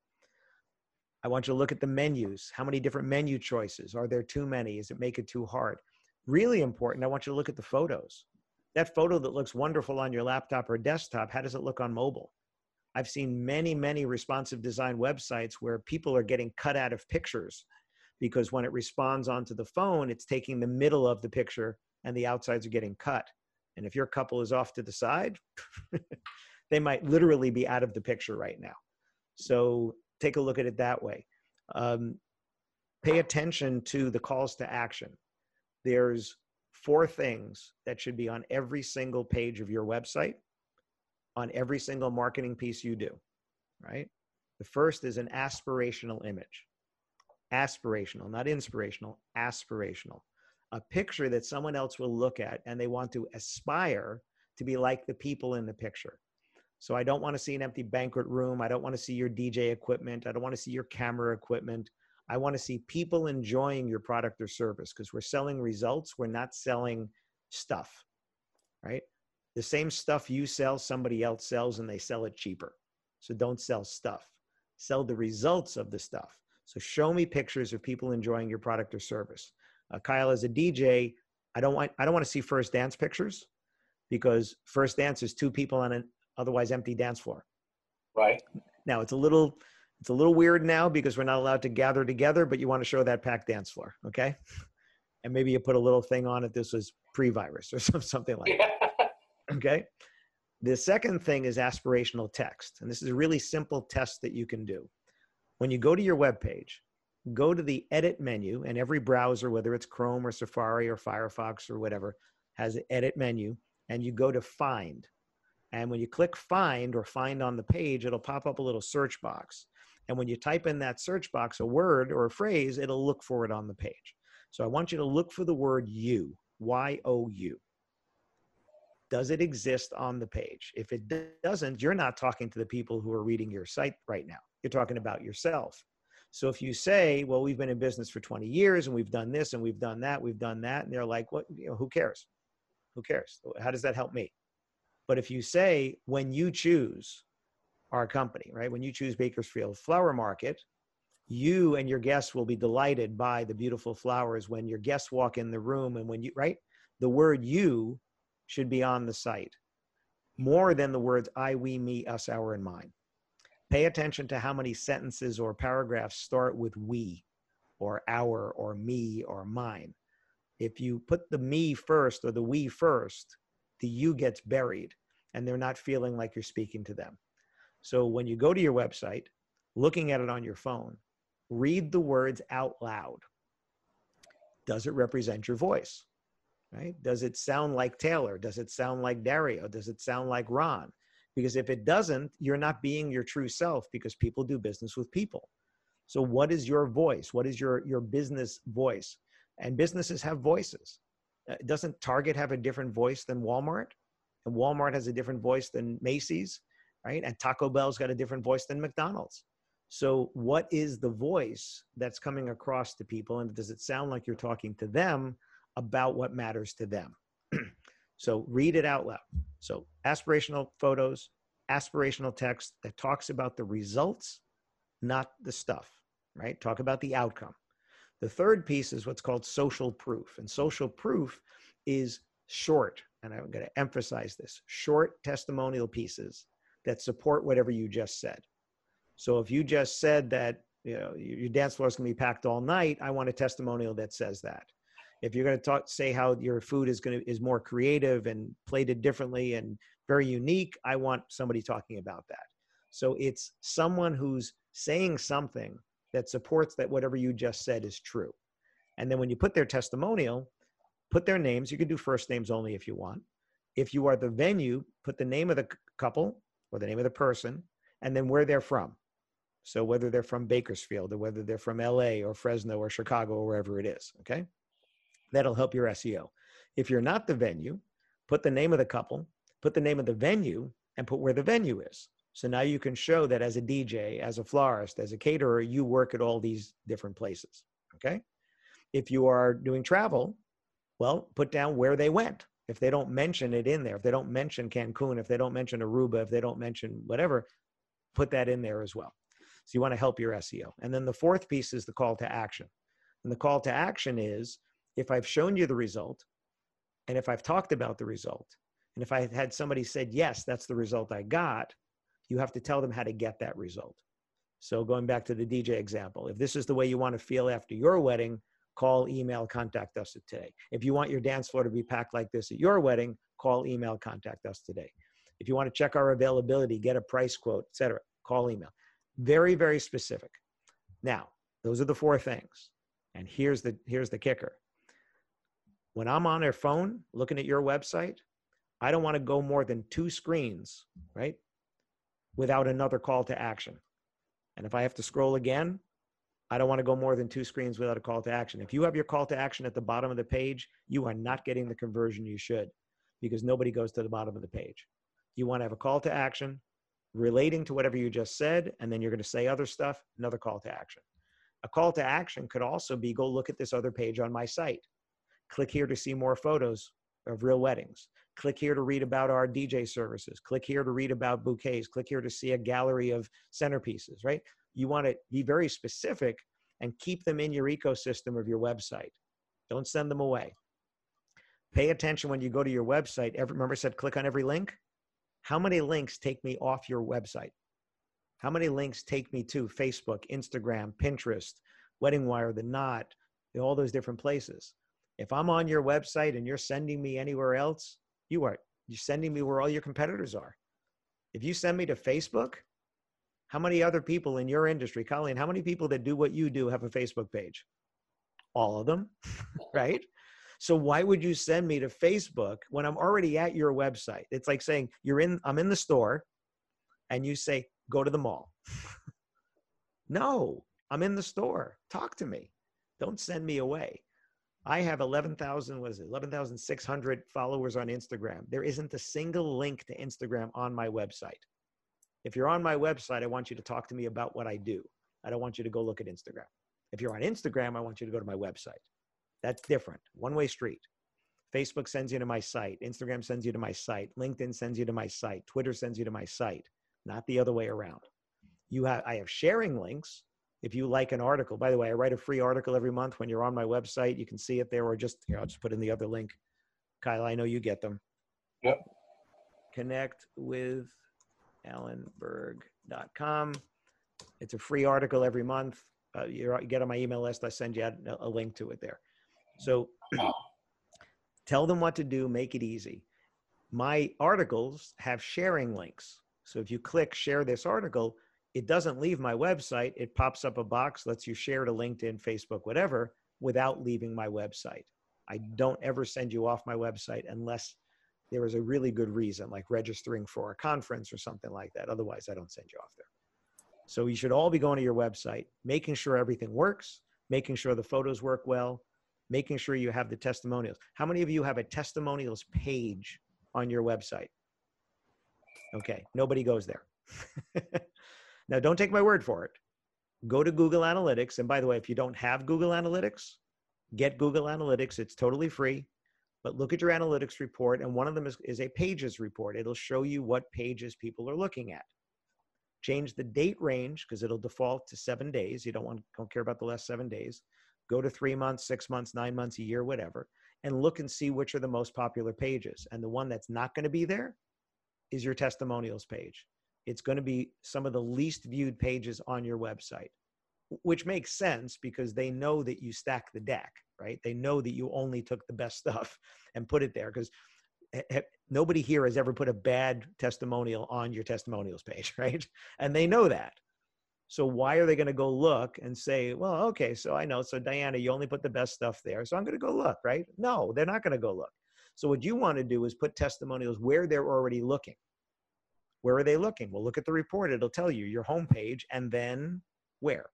I want you to look at the menus. How many different menu choices? Are there too many? Is it make it too hard? Really important, I want you to look at the photos. That photo that looks wonderful on your laptop or desktop, how does it look on mobile? I've seen many, many responsive design websites where people are getting cut out of pictures because when it responds onto the phone, it's taking the middle of the picture and the outsides are getting cut. And if your couple is off to the side, <laughs> they might literally be out of the picture right now. So take a look at it that way. Um, pay attention to the calls to action. There's four things that should be on every single page of your website, on every single marketing piece you do, right? The first is an aspirational image. Aspirational, not inspirational, aspirational. A picture that someone else will look at and they want to aspire to be like the people in the picture. So I don't want to see an empty banquet room. I don't want to see your DJ equipment. I don't want to see your camera equipment. I want to see people enjoying your product or service because we're selling results. We're not selling stuff, right? The same stuff you sell, somebody else sells and they sell it cheaper. So don't sell stuff. Sell the results of the stuff. So show me pictures of people enjoying your product or service. Uh, Kyle, as a DJ, I don't want I don't want to see first dance pictures because first dance is two people on an otherwise empty dance floor. Right. Now it's a little it's a little weird now because we're not allowed to gather together, but you want to show that packed dance floor, okay? And maybe you put a little thing on it. This was pre-virus or <laughs> something like that. Okay. The second thing is aspirational text, and this is a really simple test that you can do. When you go to your web page, go to the edit menu, and every browser, whether it's Chrome or Safari or Firefox or whatever, has an edit menu, and you go to find. And when you click find or find on the page, it'll pop up a little search box. And when you type in that search box a word or a phrase, it'll look for it on the page. So I want you to look for the word you, Y O U. Does it exist on the page? If it doesn't, you're not talking to the people who are reading your site right now. You're talking about yourself. So if you say, well, we've been in business for 20 years and we've done this and we've done that, we've done that, and they're like, what, you know, who cares? Who cares? How does that help me? But if you say, when you choose our company, right, when you choose Bakersfield Flower Market, you and your guests will be delighted by the beautiful flowers when your guests walk in the room and when you, right? The word you should be on the site more than the words I, we, me, us, our, and mine. Pay attention to how many sentences or paragraphs start with we or our or me or mine. If you put the me first or the we first, the you gets buried and they're not feeling like you're speaking to them. So when you go to your website, looking at it on your phone, read the words out loud. Does it represent your voice? Right? Does it sound like Taylor? Does it sound like Dario? Does it sound like Ron? Because if it doesn't, you're not being your true self because people do business with people. So what is your voice? What is your your business voice? And businesses have voices. Uh, doesn't Target have a different voice than Walmart? And Walmart has a different voice than Macy's, right? And Taco Bell's got a different voice than McDonald's. So, what is the voice that's coming across to people? And does it sound like you're talking to them about what matters to them? <clears throat> so, read it out loud. So, aspirational photos, aspirational text that talks about the results, not the stuff, right? Talk about the outcome. The third piece is what's called social proof. And social proof is short, and I'm going to emphasize this short testimonial pieces that support whatever you just said. So if you just said that you know your dance floor is going to be packed all night, I want a testimonial that says that. If you're going to talk, say how your food is going to is more creative and plated differently and very unique, I want somebody talking about that. So it's someone who's saying something that supports that whatever you just said is true. And then when you put their testimonial, put their names. You can do first names only if you want. If you are the venue, put the name of the couple or the name of the person and then where they're from. So whether they're from Bakersfield or whether they're from LA or Fresno or Chicago or wherever it is, okay? That'll help your SEO. If you're not the venue, put the name of the couple, put the name of the venue, and put where the venue is. So now you can show that as a DJ, as a florist, as a caterer, you work at all these different places, okay? If you are doing travel, well, put down where they went. If they don't mention it in there, if they don't mention Cancun, if they don't mention Aruba, if they don't mention whatever, put that in there as well. So you want to help your SEO. And then the fourth piece is the call to action. And the call to action is if I've shown you the result and if I've talked about the result, and if I had somebody said, yes, that's the result I got, you have to tell them how to get that result. So going back to the DJ example, if this is the way you want to feel after your wedding, call, email, contact us today. If you want your dance floor to be packed like this at your wedding, call, email, contact us today. If you want to check our availability, get a price quote, etc., call, email. Very, very specific. Now, those are the four things. And here's the here's the kicker. When I'm on their phone looking at your website, I don't want to go more than two screens, right? Without another call to action. And if I have to scroll again, I don't want to go more than two screens without a call to action. If you have your call to action at the bottom of the page, you are not getting the conversion you should because nobody goes to the bottom of the page. You want to have a call to action relating to whatever you just said, and then you're going to say other stuff, another call to action. A call to action could also be go look at this other page on my site. Click here to see more photos of real weddings. Click here to read about our DJ services. Click here to read about bouquets. Click here to see a gallery of centerpieces, right? You want to be very specific and keep them in your ecosystem of your website. Don't send them away. Pay attention when you go to your website. Every, remember I said click on every link? How many links take me off your website? How many links take me to Facebook, Instagram, Pinterest, Wedding Wire, The Knot, all those different places? If I'm on your website and you're sending me anywhere else, you are you're sending me where all your competitors are. If you send me to Facebook, how many other people in your industry, Colleen, how many people that do what you do have a Facebook page? All of them, <laughs> right? So why would you send me to Facebook when I'm already at your website? It's like saying you're in I'm in the store and you say go to the mall. <laughs> no, I'm in the store. Talk to me. Don't send me away. I have 11,000 what is it? 11,600 followers on Instagram. There isn't a single link to Instagram on my website. If you're on my website, I want you to talk to me about what I do. I don't want you to go look at Instagram. If you're on Instagram, I want you to go to my website. That's different. One way street. Facebook sends you to my site. Instagram sends you to my site. LinkedIn sends you to my site. Twitter sends you to my site, not the other way around. You have, I have sharing links. If you like an article, by the way, I write a free article every month. When you're on my website, you can see it there, or just here, I'll just put in the other link. Kyle, I know you get them. Yep. Connect with alanberg.com. It's a free article every month. Uh, you get on my email list. I send you a, a link to it there. So <clears throat> tell them what to do, make it easy. my articles have sharing links. So if you click share this article, it doesn't leave my website. It pops up a box, lets you share to LinkedIn, Facebook, whatever, without leaving my website. I don't ever send you off my website unless there is a really good reason, like registering for a conference or something like that. Otherwise, I don't send you off there. So you should all be going to your website, making sure everything works, making sure the photos work well, making sure you have the testimonials. How many of you have a testimonials page on your website? Okay, nobody goes there. <laughs> now, don't take my word for it. Go to Google Analytics. And by the way, if you don't have Google Analytics, get Google Analytics. It's totally free. But look at your analytics report, and one of them is, is a pages report. It'll show you what pages people are looking at. Change the date range because it'll default to seven days. You don't want don't care about the last seven days. Go to three months, six months, nine months, a year, whatever, and look and see which are the most popular pages. And the one that's not going to be there is your testimonials page. It's going to be some of the least viewed pages on your website, which makes sense because they know that you stack the deck, right? They know that you only took the best <laughs> stuff and put it there because nobody here has ever put a bad testimonial on your testimonials page, <laughs> right? And they know that. So why are they going to go look and say, well, okay, so I know. So Diana, you only put the best stuff there. So I'm going to go look, right? No, they're not going to go look. So what you want to do is put testimonials where they're already looking. Where are they looking? Well, look at the report. It'll tell you your homepage and then where.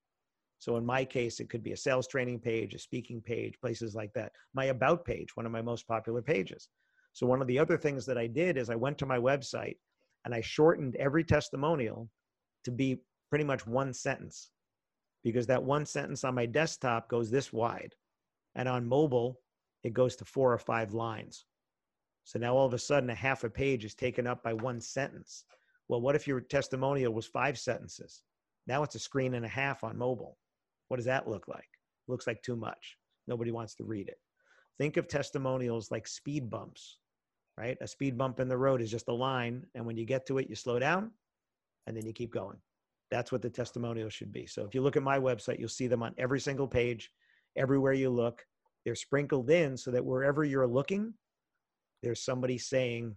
So in my case, it could be a sales training page, a speaking page, places like that. My about page, one of my most popular pages. So one of the other things that I did is I went to my website and I shortened every testimonial to be pretty much one sentence because that one sentence on my desktop goes this wide and on mobile it goes to four or five lines. So now all of a sudden a half a page is taken up by one sentence. Well, what if your testimonial was five sentences? Now it's a screen and a half on mobile. What does that look like? Looks like too much. Nobody wants to read it. Think of testimonials like speed bumps right? A speed bump in the road is just a line. And when you get to it, you slow down and then you keep going. That's what the testimonial should be. So if you look at my website, you'll see them on every single page, everywhere you look. They're sprinkled in so that wherever you're looking, there's somebody saying,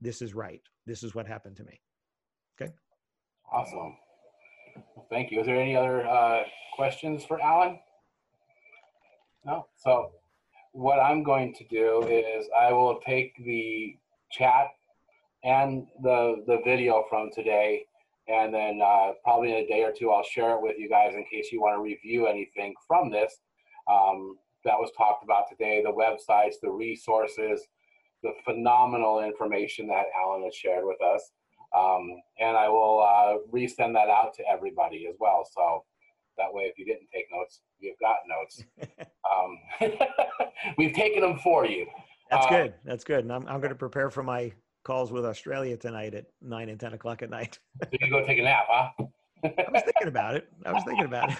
This is right. This is what happened to me. Okay. Awesome. Thank you. Is there any other uh, questions for Alan? No? So what I'm going to do is I will take the chat and the the video from today, and then uh, probably in a day or two I'll share it with you guys in case you want to review anything from this um, that was talked about today. The websites, the resources, the phenomenal information that Alan has shared with us, um, and I will uh, resend that out to everybody as well. So that way, if you didn't take notes, you've got notes. <laughs> um, <laughs> we've taken them for you. That's uh, good. That's good. And I'm, I'm going to prepare for my calls with Australia tonight at nine and 10 o'clock at night. so you go take a nap, huh? <laughs> I was thinking about it. I was thinking about it.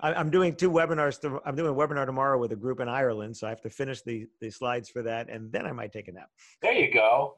I'm doing two webinars. To, I'm doing a webinar tomorrow with a group in Ireland, so I have to finish the the slides for that, and then I might take a nap. There you go.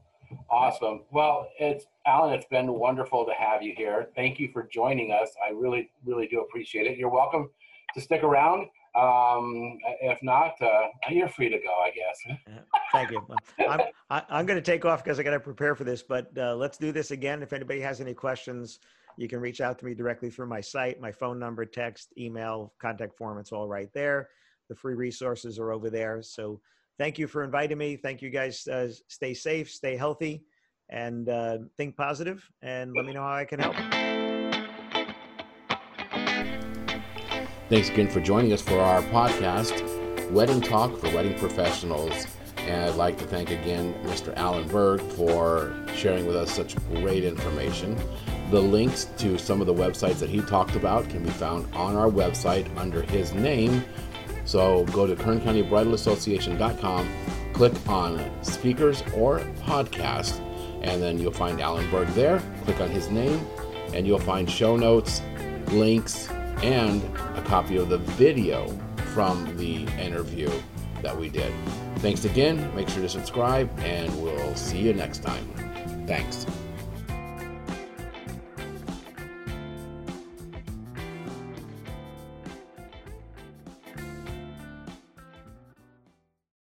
Awesome. Well, it's Alan. It's been wonderful to have you here. Thank you for joining us. I really, really do appreciate it. You're welcome to stick around. Um, if not, uh, you're free to go. I guess. <laughs> Thank you. I'm I, am i am going to take off because I got to prepare for this. But uh, let's do this again. If anybody has any questions, you can reach out to me directly through my site, my phone number, text, email, contact form. It's all right there. The free resources are over there. So thank you for inviting me. Thank you guys. Uh, stay safe, stay healthy, and uh, think positive, and let me know how I can help. Thanks again for joining us for our podcast, Wedding Talk for Wedding Professionals. And I'd like to thank again Mr. Alan Berg for sharing with us such great information. The links to some of the websites that he talked about can be found on our website under his name, so go to kerncountybridalassociation.com, click on speakers or podcast, and then you'll find Alan Berg there. Click on his name, and you'll find show notes, links, and a copy of the video from the interview that we did. Thanks again. Make sure to subscribe, and we'll see you next time. Thanks.